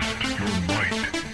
Test your might.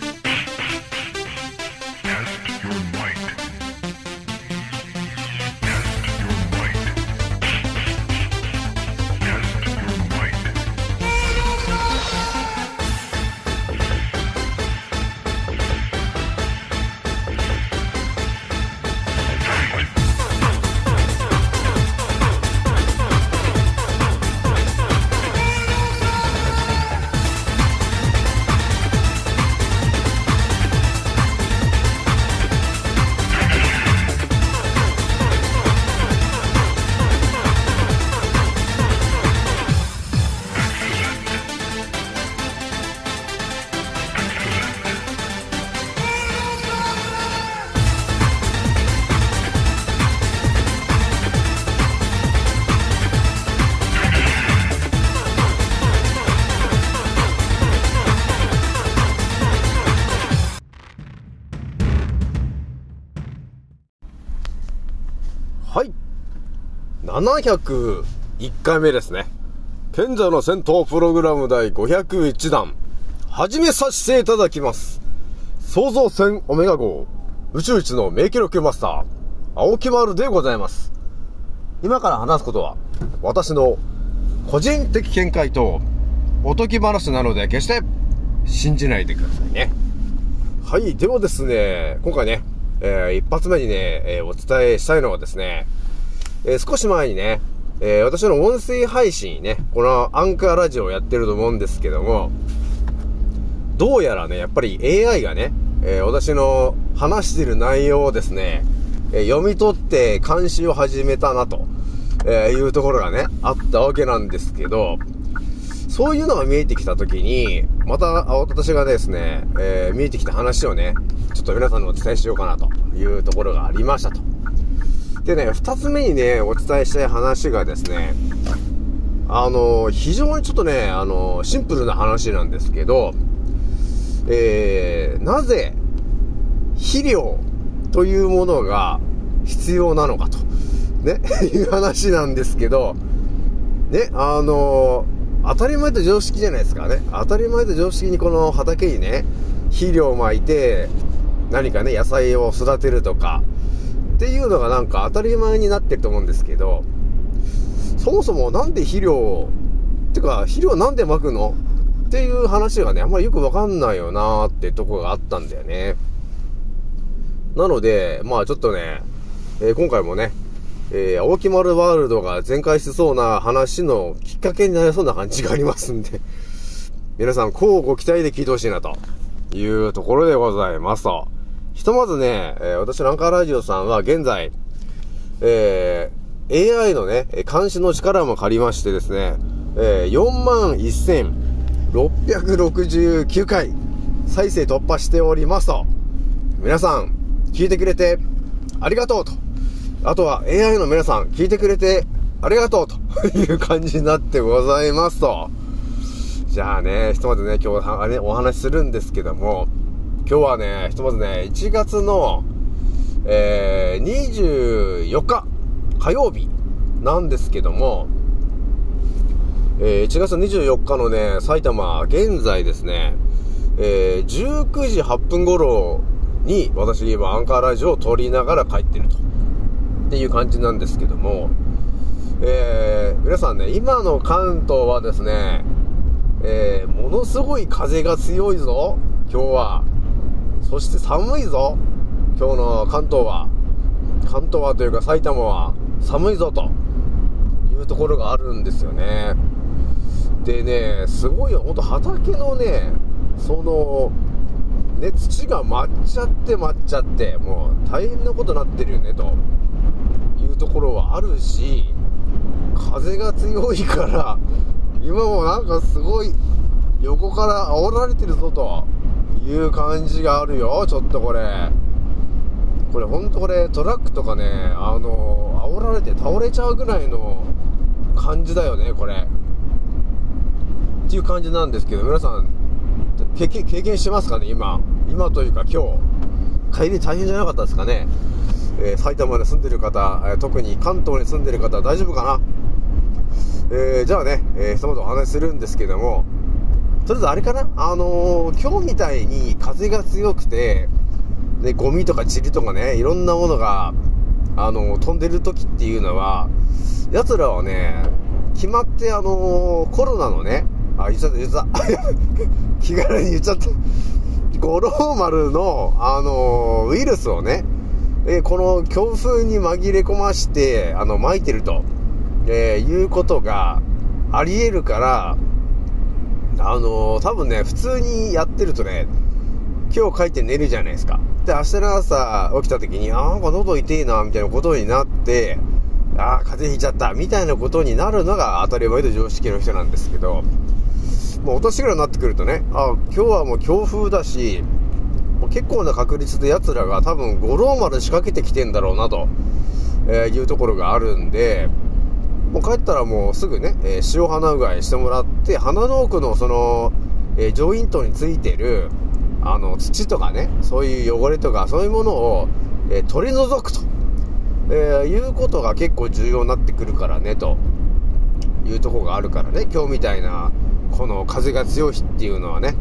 701回目ですね。賢者の戦闘プログラム第501弾。始めさせていただきます。創造船オメガ号、宇宙一の名記録マスター、青木丸でございます。今から話すことは、私の個人的見解と、おとぎ話なので決して信じないでくださいね。はい、ではですね、今回ね、えー一発目にね、えーお伝えしたいのはですね、えー少し前にね、えー私の音声配信ね、このアンカーラジオをやってると思うんですけども、どうやらね、やっぱり AI がね、えー私の話してる内容をですね、え読み取って監視を始めたなと、えいうところがね、あったわけなんですけど、そういうのが見えてきたときに、また、私がですね、え見えてきた話をね、ちょっと皆さんにお伝えしようかなというところがありましたと。でね、二つ目にね、お伝えしたい話がですね、あの、非常にちょっとね、あの、シンプルな話なんですけど、えー、なぜ、肥料というものが必要なのかと、ね、いう話なんですけど、ね、あの当たり前と常識じゃないですかね。当たり前と常識にこの畑にね、肥料をまいて、何かね、野菜を育てるとか、っていうのがなんか当たり前になってると思うんですけど、そもそもなんで肥料を、てか、肥料なんで撒くの？っていう話がね、あんまりよくわかんないよなーってとこがあったんだよね。なので、まあちょっとね、えー今回もね、えー、青木丸ワールドが全開しそうな話のきっかけになりそうな感じがありますんで、皆さん、こうご期待で聞いてほしいなというところでございます。ひとまずね、え私のアンカーラジオさんは現在、えー AI のね、監視の力も借りましてですね、えー、41,669回再生突破しておりますと。皆さん、聞いてくれてありがとうと。あとは AI の皆さん、聞いてくれてありがとうという感じになってございますと。じゃあね、ひとまずね、今日はね、お話しするんですけども、今日はね、ひとまずね、1月の、えー、24日、火曜日なんですけども、えー1月24日のね、埼玉、現在ですね、えー19時8分頃に私今アンカーラジオを撮りながら帰ってると。っていう感じなんですけども、えー皆さんね、今の関東はですね、えーものすごい風が強いぞ、今日は。そして寒いぞ、今日の関東は。関東はというか埼玉は寒いぞと。いうところがあるんですよね。でね、すごいよ、ほんと畑のね、その、ね、土が舞っちゃって舞っちゃって、もう大変なことになってるよね、と。いうところはあるし、風が強いから、今もなんかすごい横から煽られてるぞと。いう感じがあるよ、ちょっとこれ。これほんとこれトラックとかね、あの、煽られて倒れちゃうぐらいの感じだよね、これ。っていう感じなんですけど、皆さん、経験してますかね、今。今というか今日。帰り大変じゃなかったですかね。えー埼玉に住んでる方、え特に関東に住んでる方大丈夫かなえーじゃあね、えー、ひとまずお話しするんですけども、とりあえずあれかな？あのー今日みたいに風が強くて、で、ゴミとか塵とかね、いろんなものが、あのー飛んでる時っていうのは、奴らはね、決まってあのーコロナのね、あ、言っちゃった、言っちゃった。気軽に言っちゃった。五郎丸の、あのウイルスをね、えこの強風に紛れ込まして、あの、撒いてると、えいうことがあり得るから、あのー多分ね、普通にやってるとね、今日書いて寝るじゃないですか。で、明日の朝起きた時に、あなんか喉痛えな、みたいなことになって、あー風邪ひいちゃった、みたいなことになるのが当たり前と常識の人なんですけど、もうお年ぐらいになってくるとね、あ今日はもう強風だし、もう結構な確率で奴らが多分五郎丸仕掛けてきてんだろうなと、えーいうところがあるんで、もう帰ったらもうすぐね、えー塩鼻うがいしてもらって、鼻の奥のその、えー上咽頭についてる、あの、土とかね、そういう汚れとか、そういうものを、えー取り除くと、えいうことが結構重要になってくるからね、というところがあるからね、今日みたいな、この風が強い日っていうのはね、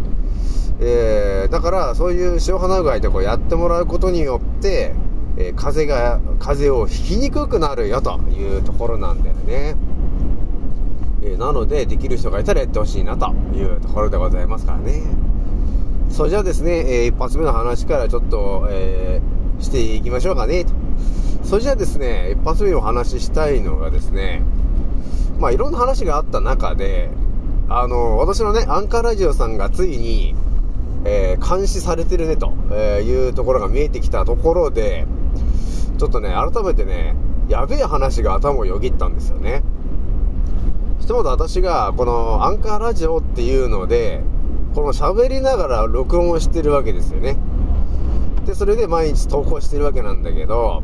えだからそういう塩鼻うがいとかやってもらうことによって、え風が風邪をひきにくくなるよというところなんだよね、えなのでできる人がいたらやってほしいなというところでございますからね。それじゃあですね、えー一発目の話からちょっと、えーしていきましょうかね。と。それじゃあですね一発目お話ししたいのがですねまあいろんな話があった中であの私のねアンカーラジオさんがついにえー監視されてるねと、えいうところが見えてきたところで、ちょっとね、改めてね、やべえ話が頭をよぎったんですよね。ひとまず私が、このアンカーラジオっていうので、この喋りながら録音をしてるわけですよね。で、それで毎日投稿してるわけなんだけど、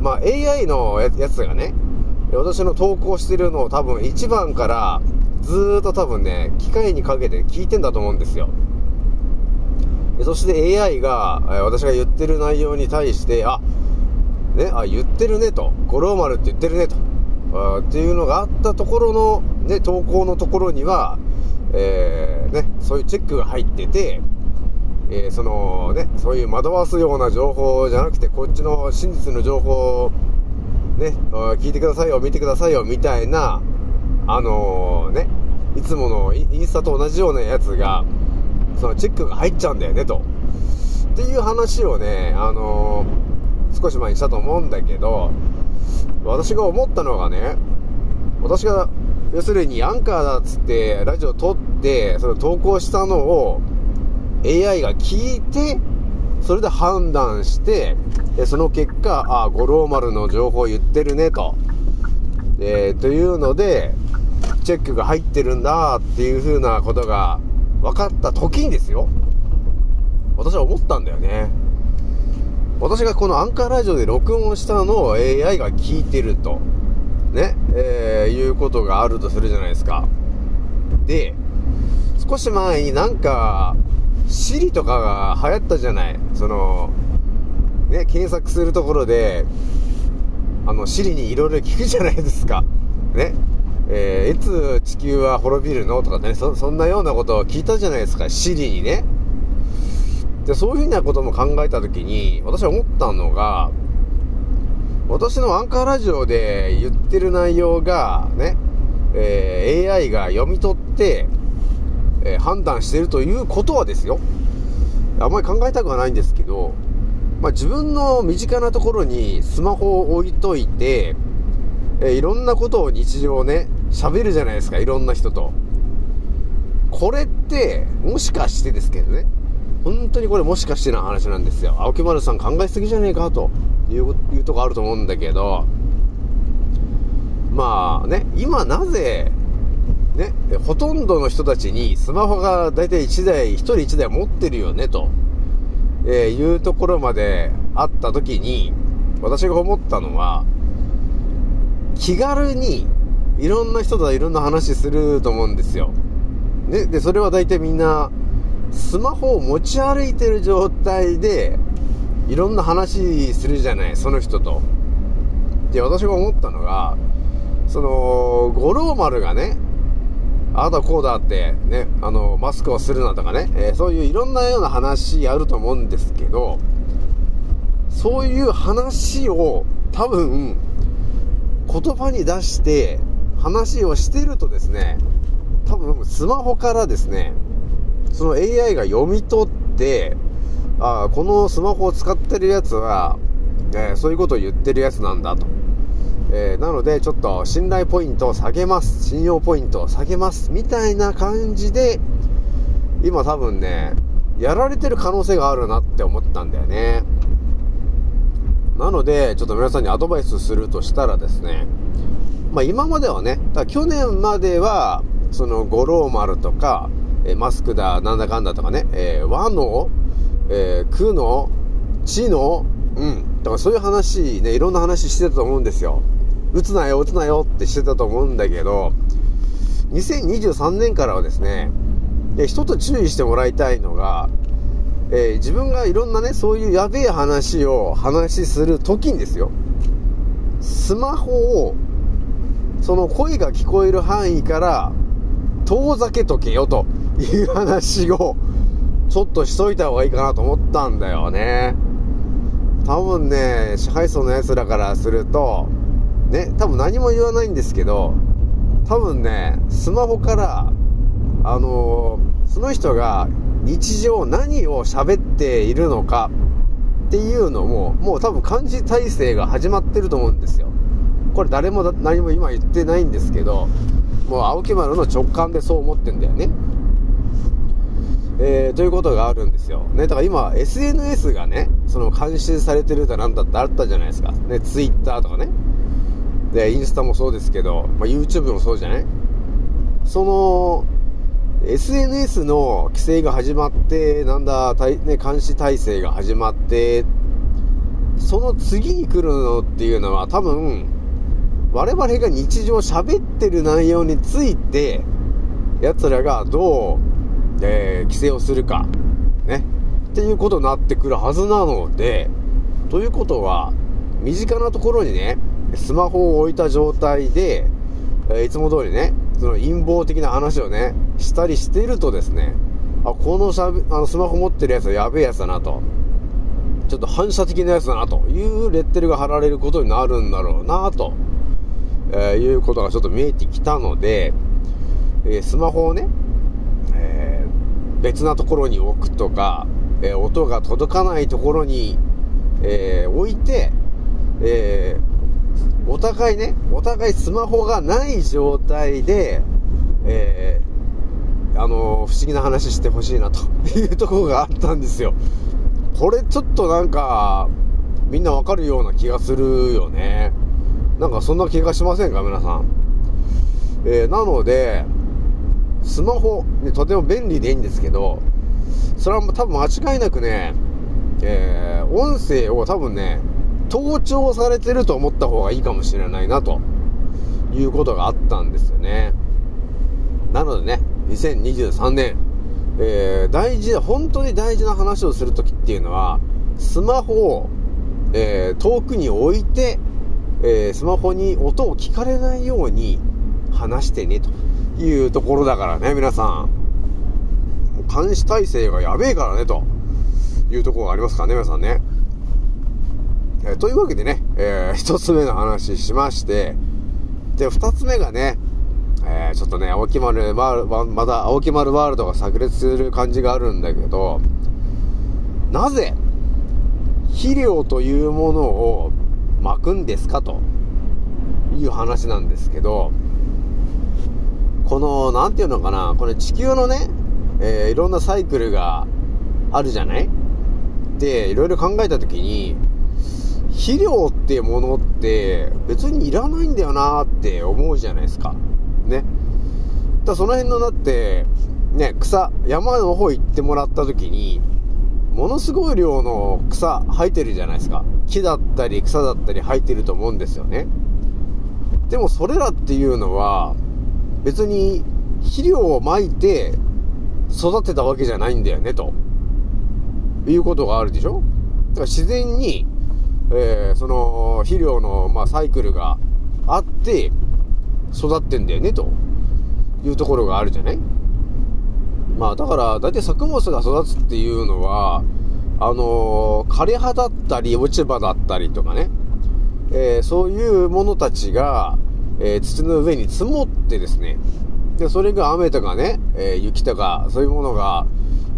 まあ AI のやつがね、私の投稿してるのを多分1番からずーっと多分ね、機械にかけて聞いてんだと思うんですよ。そして AI が、私が言ってる内容に対して、あ、ね、あ、言ってるねと、五郎丸って言ってるねと、あっていうのがあったところの、ね、投稿のところには、えーね、そういうチェックが入ってて、えーそのね、そういう惑わすような情報じゃなくて、こっちの真実の情報を、ね、聞いてくださいよ、見てくださいよ、みたいな、あのーね、いつものイインスタと同じようなやつが、そのチェックが入っちゃうんだよね、と。っていう話をね、あのー少し前にしたと思うんだけど、私が思ったのがね、私が、要するにアンカーだっつって、ラジオ撮って、それを投稿したのを、AI が聞いて、それで判断して、でその結果、あ、五郎丸の情報言ってるね、と。えというので、チェックが入ってるんだっていう風なことが分かった時にですよ。私は思ったんだよね。私がこのアンカーラジオで録音したのを AI が聞いてると。ね、えーいうことがあるとするじゃないですか。で、少し前になんか、シリとかが流行ったじゃない。その、ね、検索するところで、あの、シリにいろいろ聞くじゃないですか。ね。えーいつ地球は滅びるのとかねそ、そんなようなことを聞いたじゃないですか、シリにね。で、そういうふうなことも考えたときに、私は思ったのが、私のアンカーラジオで言ってる内容が、ね、えー AI が読み取って、えー判断してるということはですよ。あんまり考えたくはないんですけど、まあ、自分の身近なところにスマホを置いといて、えーいろんなことを日常ね、喋るじゃないですか、いろんな人と。これって、もしかしてですけどね、本当にこれもしかしての話なんですよ。青木丸さん考えすぎじゃねえかといういうとこあると思うんだけど、まあね、今なぜ、ね、ほとんどの人たちにスマホが大体1台、1人1台持ってるよねと、えーいうところまであった時に、私が思ったのは、気軽にいろんな人といろんな話すると思うんですよ。ね、で、それは大体みんな、スマホを持ち歩いてる状態で、いろんな話するじゃない、その人と。で、私が思ったのが、その、五郎丸がね、ああだこうだって、ね、あの、マスクをするなとかね、えーそういういろんなような話あると思うんですけど、そういう話を多分、言葉に出して話をしてるとですね、多分スマホからですね、その AI が読み取って、あ、このスマホを使ってるやつは、えーそういうことを言ってるやつなんだと。えーなので、ちょっと信頼ポイントを下げます。信用ポイントを下げます。みたいな感じで、今多分ね、やられてる可能性があるなって思ったんだよね。なので、ちょっと皆さんにアドバイスするとしたらですね、まあ今まではね、だ去年までは、その五郎丸とか、えマスクだ、なんだかんだとかね、えー和の、えー空の、地の、うん、だからそういう話、ね、いろんな話してたと思うんですよ。打つなよ、打つなよってしてたと思うんだけど、2023年からはですね、で一つ注意してもらいたいのが、えー自分がいろんなね、そういうやべえ話を話しするときにですよ、スマホを、その声が聞こえる範囲から遠ざけとけよと。いう話を、ちょっとしといた方がいいかなと思ったんだよね。多分ね、支配層の奴らからすると、ね、多分何も言わないんですけど、多分ね、スマホから、あのーその人が日常何を喋っているのかっていうのも、もう多分監視体制が始まってると思うんですよ。これ誰も何も今言ってないんですけど、もう青木丸の直感でそう思ってんだよね。えーということがあるんですよ。ね、だから今、SNS がね、その監視されてるだなんだってあったじゃないですか。ね、Twitter とかね。で、インスタもそうですけど、まあ、YouTube もそうじゃない？その、SNS の規制が始まって、なんだ、ね、監視体制が始まって、その次に来るのっていうのは多分、我々が日常喋ってる内容について、奴らがどう、え規制をするか、ね、っていうことになってくるはずなので、ということは、身近なところにね、スマホを置いた状態で、えいつも通りね、その陰謀的な話をね、したりしてるとですね、あ、このしゃべあのスマホ持ってるやつはやべえやつだなと。ちょっと反射的なやつだなと。いうレッテルが貼られることになるんだろうなと、えーいうことがちょっと見えてきたので、えースマホをね、別なところに置くとか、えー音が届かないところに、えー置いて、えーお互いね、お互いスマホがない状態で、えあの不思議な話してほしいなと いうところがあったんですよ。これちょっとなんか、みんなわかるような気がするよね。なんかそんな気がしませんか皆さん。えなので、スマホ、ね、とても便利でいいんですけど、それは多分間違いなくね、えー音声を多分ね、盗聴されてると思った方がいいかもしれないな、ということがあったんですよね。なのでね、2023年、えー大事な、本当に大事な話をするときっていうのは、スマホを、えー遠くに置いて、えースマホに音を聞かれないように話してね、というところだからね、皆さん。監視体制がやべえからね、というところがありますからね、皆さんね。えーというわけでね、えー 一つ目の話しまして、で、二つ目がね、えーちょっとね、青木丸ままだ青木丸ワールドが炸裂する感じがあるんだけど、なぜ、肥料というものを巻くんですかという話なんですけど、この、なんていうのかな、これ地球のね、えーいろんなサイクルがあるじゃない？で、いろいろ考えたときに、肥料っていうものって別にいらないんだよなーって思うじゃないですか。ね。だかその辺のだって、ね、草、山の方行ってもらった時に、ものすごい量の草生えてるじゃないですか。木だったり草だったり生えてると思うんですよね。でもそれらっていうのは、別に肥料をまいて育てたわけじゃないんだよね、と。いうことがあるでしょ？だから自然に、えーその肥料の、まあ、サイクルがあって育ってんだよねと。いうところがあるじゃない？まあだから、大体作物が育つっていうのは、あのー枯葉だったり、落ち葉だったりとかね、えーそういうものたちが、えー土の上に積もってですね、で、それが雨とかね、えー雪とか、そういうものが、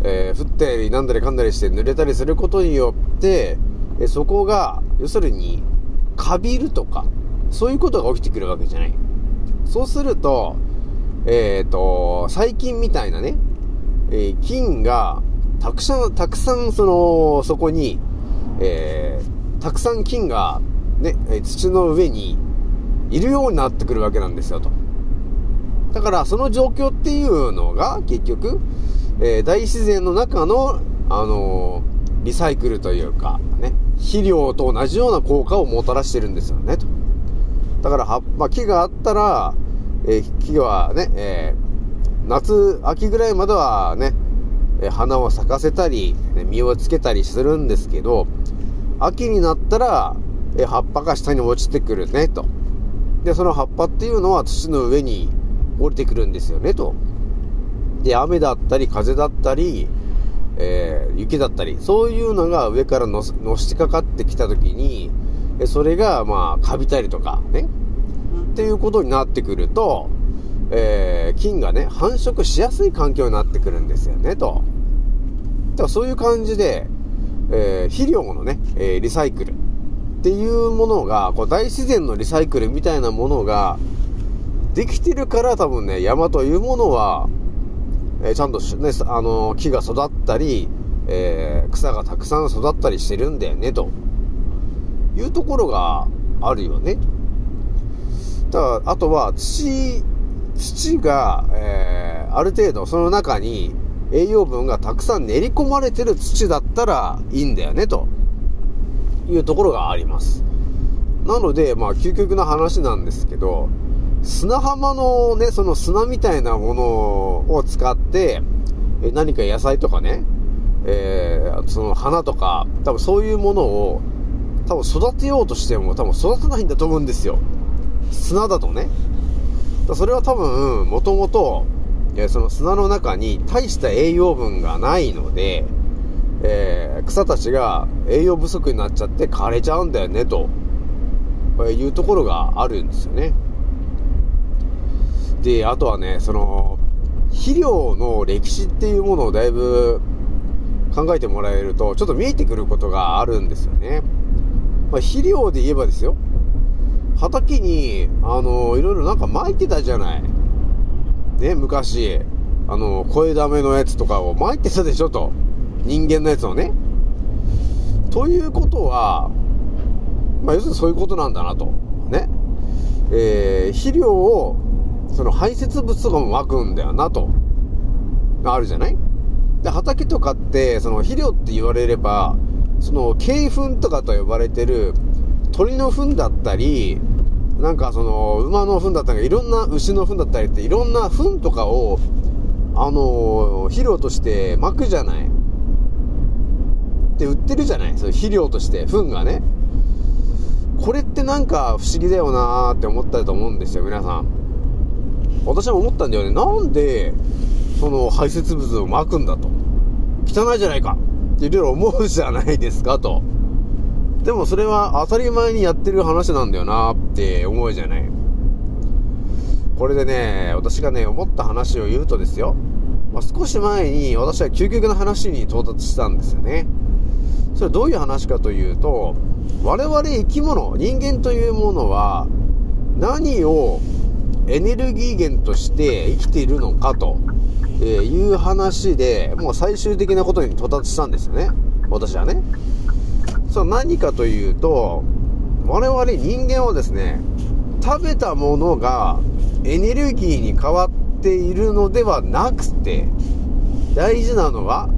えー降ったりなんだりかんだりして濡れたりすることによって、えそこが、要するに、カビるとか、そういうことが起きてくるわけじゃない。そうすると、えっ、と、細菌みたいなね、え菌が、たくさん、たくさん、その、そこに、えーたくさん菌が、ね、土の上にいるようになってくるわけなんですよ、と。だから、その状況っていうのが、結局、えー大自然の中の、あのーリサイクルというか、ね、肥料と同じような効果をもたらしてるんですよね、と。だから、葉っぱ、木があったら、えー木はね、えー夏、秋ぐらいまではね、え花を咲かせたり、ね実をつけたりするんですけど、秋になったら、え葉っぱが下に落ちてくるね、と。で、その葉っぱっていうのは土の上に降りてくるんですよね、と。で、雨だったり、風だったり、えー雪だったり、そういうのが上からのしのしかかってきたときに、それが、まあ、カビたりとか、ね。っていうことになってくると、えー菌がね、繁殖しやすい環境になってくるんですよね、と。だからそういう感じで、えー肥料のね、えリサイクルっていうものが、こう大自然のリサイクルみたいなものが、できてるから多分ね、山というものは、えーちゃんとね、あのー木が育ったり、えー草がたくさん育ったりしてるんだよね、というところがあるよね。だから、あとは土、土が、えーある程度その中に栄養分がたくさん練り込まれてる土だったらいいんだよね、というところがあります。なので、まあ、究極な話なんですけど、砂浜のね、その砂みたいなものを使って、何か野菜とかね、えーその花とか、多分そういうものを、多分育てようとしても多分育たないんだと思うんですよ。砂だとね。それは多分、もともと、その砂の中に大した栄養分がないので、えー草たちが栄養不足になっちゃって枯れちゃうんだよね、とえーいうところがあるんですよね。で、あとはね、その、肥料の歴史っていうものをだいぶ考えてもらえると、ちょっと見えてくることがあるんですよね。まあ、肥料で言えばですよ。畑に、あの、いろいろなんか撒いてたじゃない。ね、昔。あの、声ダメのやつとかを撒いてたでしょと。人間のやつをね。ということは、まあ、要するにそういうことなんだなと。ね。えー肥料を、その排泄物とかも撒くんだよなと。あるじゃない？で、畑とかって、その肥料って言われれば、その、鶏粉とかと呼ばれてる鳥の糞だったり、なんかその、馬の糞だったり、いろんな牛の糞だったりって、いろんな糞とかを、あのー肥料として撒くじゃない？で、売ってるじゃない？そういう肥料として、糞がね。これってなんか不思議だよなーって思ったと思うんですよ、皆さん。私は思ったんだよね。なんで、その排泄物を撒くんだと。汚いじゃないかっていろいろ思うじゃないですかと。でもそれは当たり前にやってる話なんだよなって思うじゃない。これでね、私がね、思った話を言うとですよ。ま、少し前に私は究極の話に到達したんですよね。それどういう話かというと、我々生き物、人間というものは、何をエネルギー源として生きているのかという話で、もう最終的なことに到達したんですよね。私はね。それ何かというと、我々人間はですね、食べたものがエネルギーに変わっているのではなくて、大事なのは、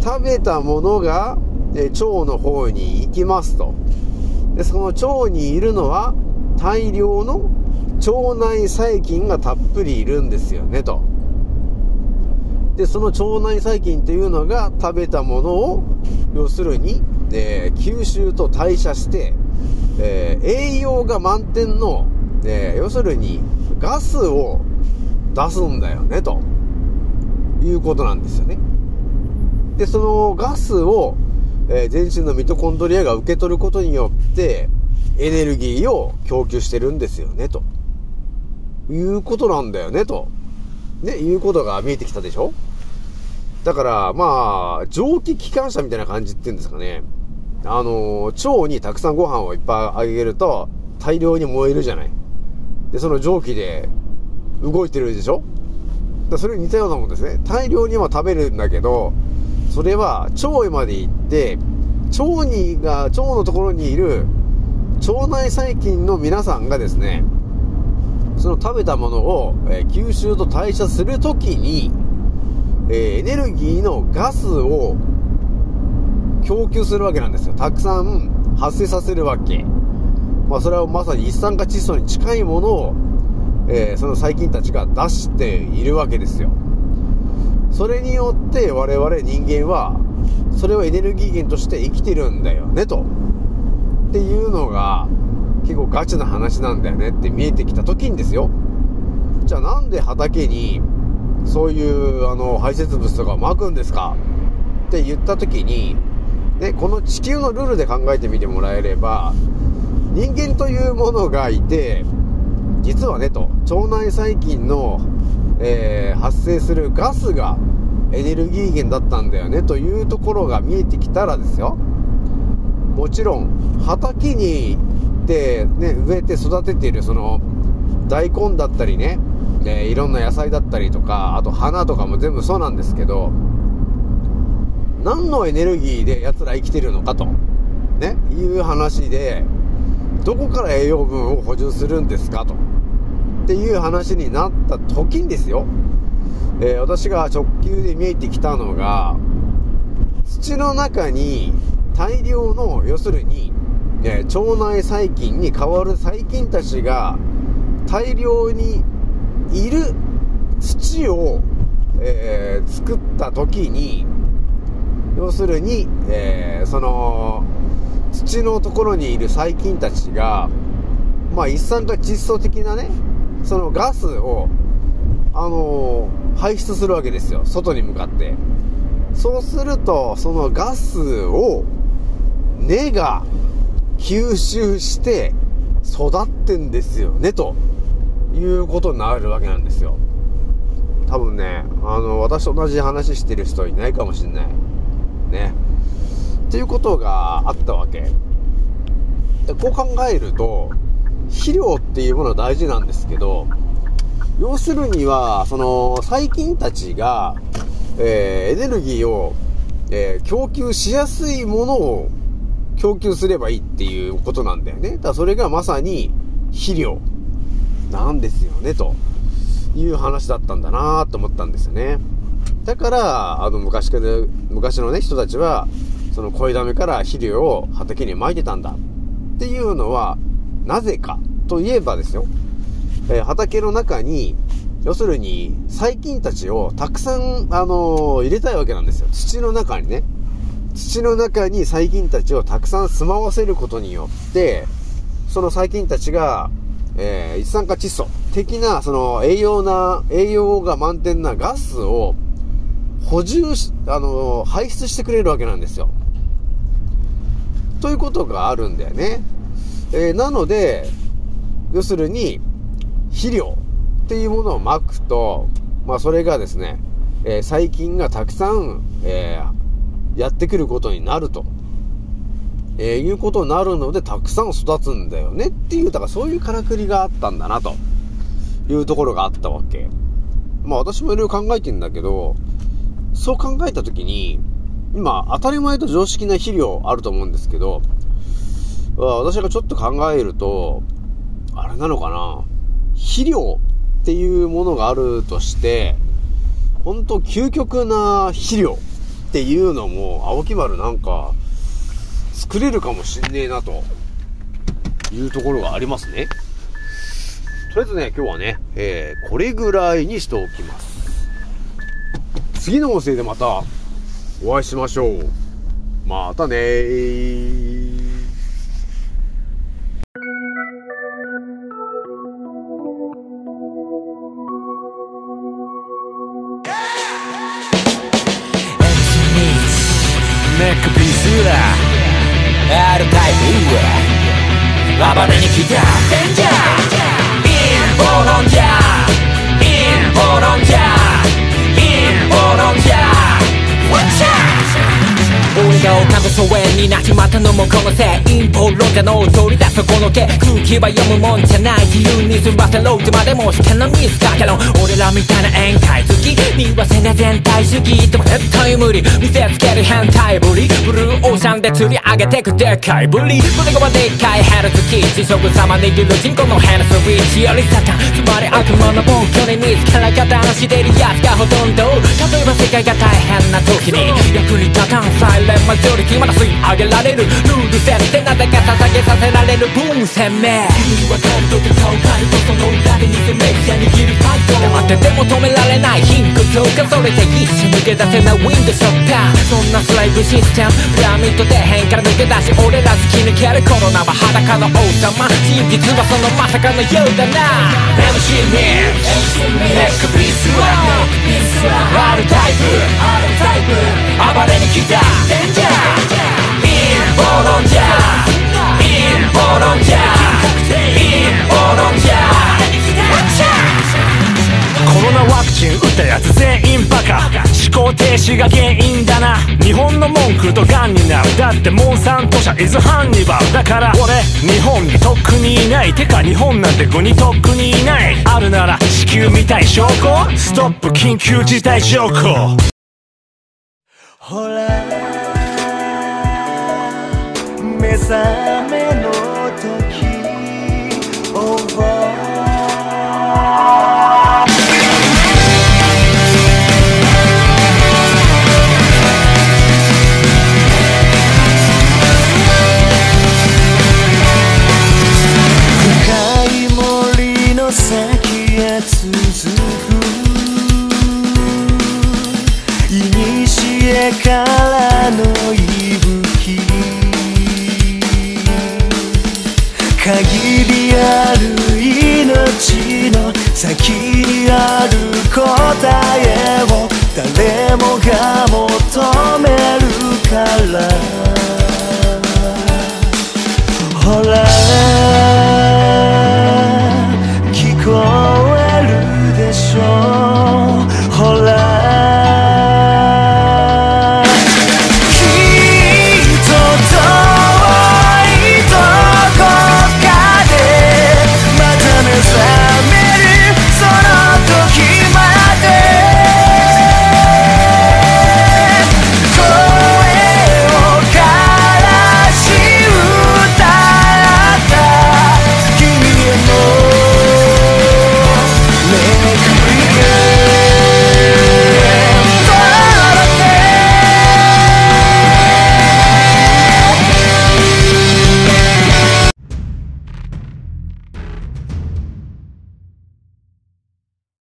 食べたものがえー腸の方に行きますと。で、その腸にいるのは大量の腸内細菌がたっぷりいるんですよねと。で、その腸内細菌というのが食べたものを、要するに、えー吸収と代謝して、えー栄養が満点の、えー要するにガスを、出すんだよね、ということなんですよね。で、そのガスを、えー全身のミトコンドリアが受け取ることによって、エネルギーを供給してるんですよね、ということなんだよね、と。ね、いうことが見えてきたでしょ？だから、まあ、蒸気機関車みたいな感じっていうんですかね。あの、腸にたくさんご飯をいっぱいあげると、大量に燃えるじゃない。で、その蒸気で動いてるでしょ？だそれに似たようなもんですね。大量には食べるんだけど、それは腸へまで行って、腸にが、腸のところにいる腸内細菌の皆さんがですね、その食べたものを、えー吸収と代謝するときに、えーエネルギーのガスを供給するわけなんですよ。たくさん発生させるわけ。まあそれはまさに一酸化窒素に近いものを、えーその細菌たちが出しているわけですよ。それによって我々人間は、それをエネルギー源として生きてるんだよね、と。っていうのが、結構ガチな話なんだよねって見えてきた時にですよ。じゃあなんで畑に、そういう、あの、排泄物とか撒くんですか？って言った時に、ね、この地球のルールで考えてみてもらえれば、人間というものがいて、実はね、と、腸内細菌の、えー発生するガスがエネルギー源だったんだよね、というところが見えてきたらですよ。もちろん、畑に行って、ね、植えて育てている、その、大根だったりね、えいろんな野菜だったりとか、あと花とかも全部そうなんですけど、何のエネルギーで奴ら生きてるのかと、ね、いう話で、どこから栄養分を補充するんですかと、っていう話になった時にですよ、えー私が直球で見えてきたのが、土の中に大量の、要するに、え腸内細菌に変わる細菌たちが大量にいる土を、えー作った時に、要するに、えーその、土のところにいる細菌たちが、まあ一酸化窒素的なね、そのガスを、あのー排出するわけですよ。外に向かって。そうすると、そのガスを根が吸収して育ってんですよね、ということになるわけなんですよ。多分ね、あの、私と同じ話してる人いないかもしれない。ね。っていうことがあったわけ。でこう考えると、肥料っていうものは大事なんですけど、要するには、その、細菌たちが、えーエネルギーを、えー供給しやすいものを供給すればいいっていうことなんだよね。だからそれがまさに肥料なんですよね、という話だったんだなと思ったんですよね。だから、あの、昔から、昔のね、人たちは、その恋ダメから肥料を畑に撒いてたんだっていうのは、なぜかといえばですよ、えー畑の中に、要するに、細菌たちをたくさん、あのー入れたいわけなんですよ。土の中にね。土の中に細菌たちをたくさん住まわせることによって、その細菌たちが、えー一酸化窒素的な、その栄養な、栄養が満点なガスを補充し、あのー排出してくれるわけなんですよ。ということがあるんだよね。えーなので、要するに、肥料っていうものをまくと、まあそれがですね、えー細菌がたくさん、えーやってくることになると、えーいうことになるので、たくさん育つんだよねっていう、だからそういうからくりがあったんだな、というところがあったわけ。まあ私もいろいろ考えてんだけど、そう考えたときに、今、当たり前と常識な肥料あると思うんですけど、私がちょっと考えると、あれなのかな肥料っていうものがあるとして、本当究極な肥料っていうのも、青木丸なんか、作れるかもしんねえなと、いうところがありますね。とりあえずね、今日はね、えー、これぐらいにしておきます。次の音声でまたお会いしましょう。またねー。暴れに来た。疎遠になっちまったのもこのせい陰謀論者の取り出すこの毛空気は読むもんじゃない自由に済ませろってまでも試験のミスかけろ俺らみたいな宴会好きにはせね全体主義でも絶対無理見せつける変態ぶりブルーオーシャンで釣り上げてくでかいぶり胸がでっかいヘルツキー地食様握る人口のヘルスウィッチよりサタンつまり悪魔の暴挙に見つから方のしてるやつがほとんど例えば世界が大変な時に役マジョリティまだ吸い上げられるルール設定なぜせられる分鮮明君は感動で顔変えるとその裏で偽メディア握るパイド黙ってても止められない貧困強化それで一緒抜け出せないウィンドショッターそんなスライブシステムピラミッド底辺から抜け出し俺ら突き抜けるコロナは裸の王様真実はそのまさかのようだな MC ミックネックピースは R タイプ暴れに来たデンジャーインボロンジャーインボロンジャーインボロンコロナワクチン打ったやつ全員バカ。思考停止が原因だな。日本の文句とガンにな。るだってモンサント社イズハンニバルだから俺日本にとっくにいない。てか日本なんて国とっくにいない。あるなら地球みたい証拠。ストップ緊急事態証拠。ほら。目覚め先にある答えを誰もが求めるから。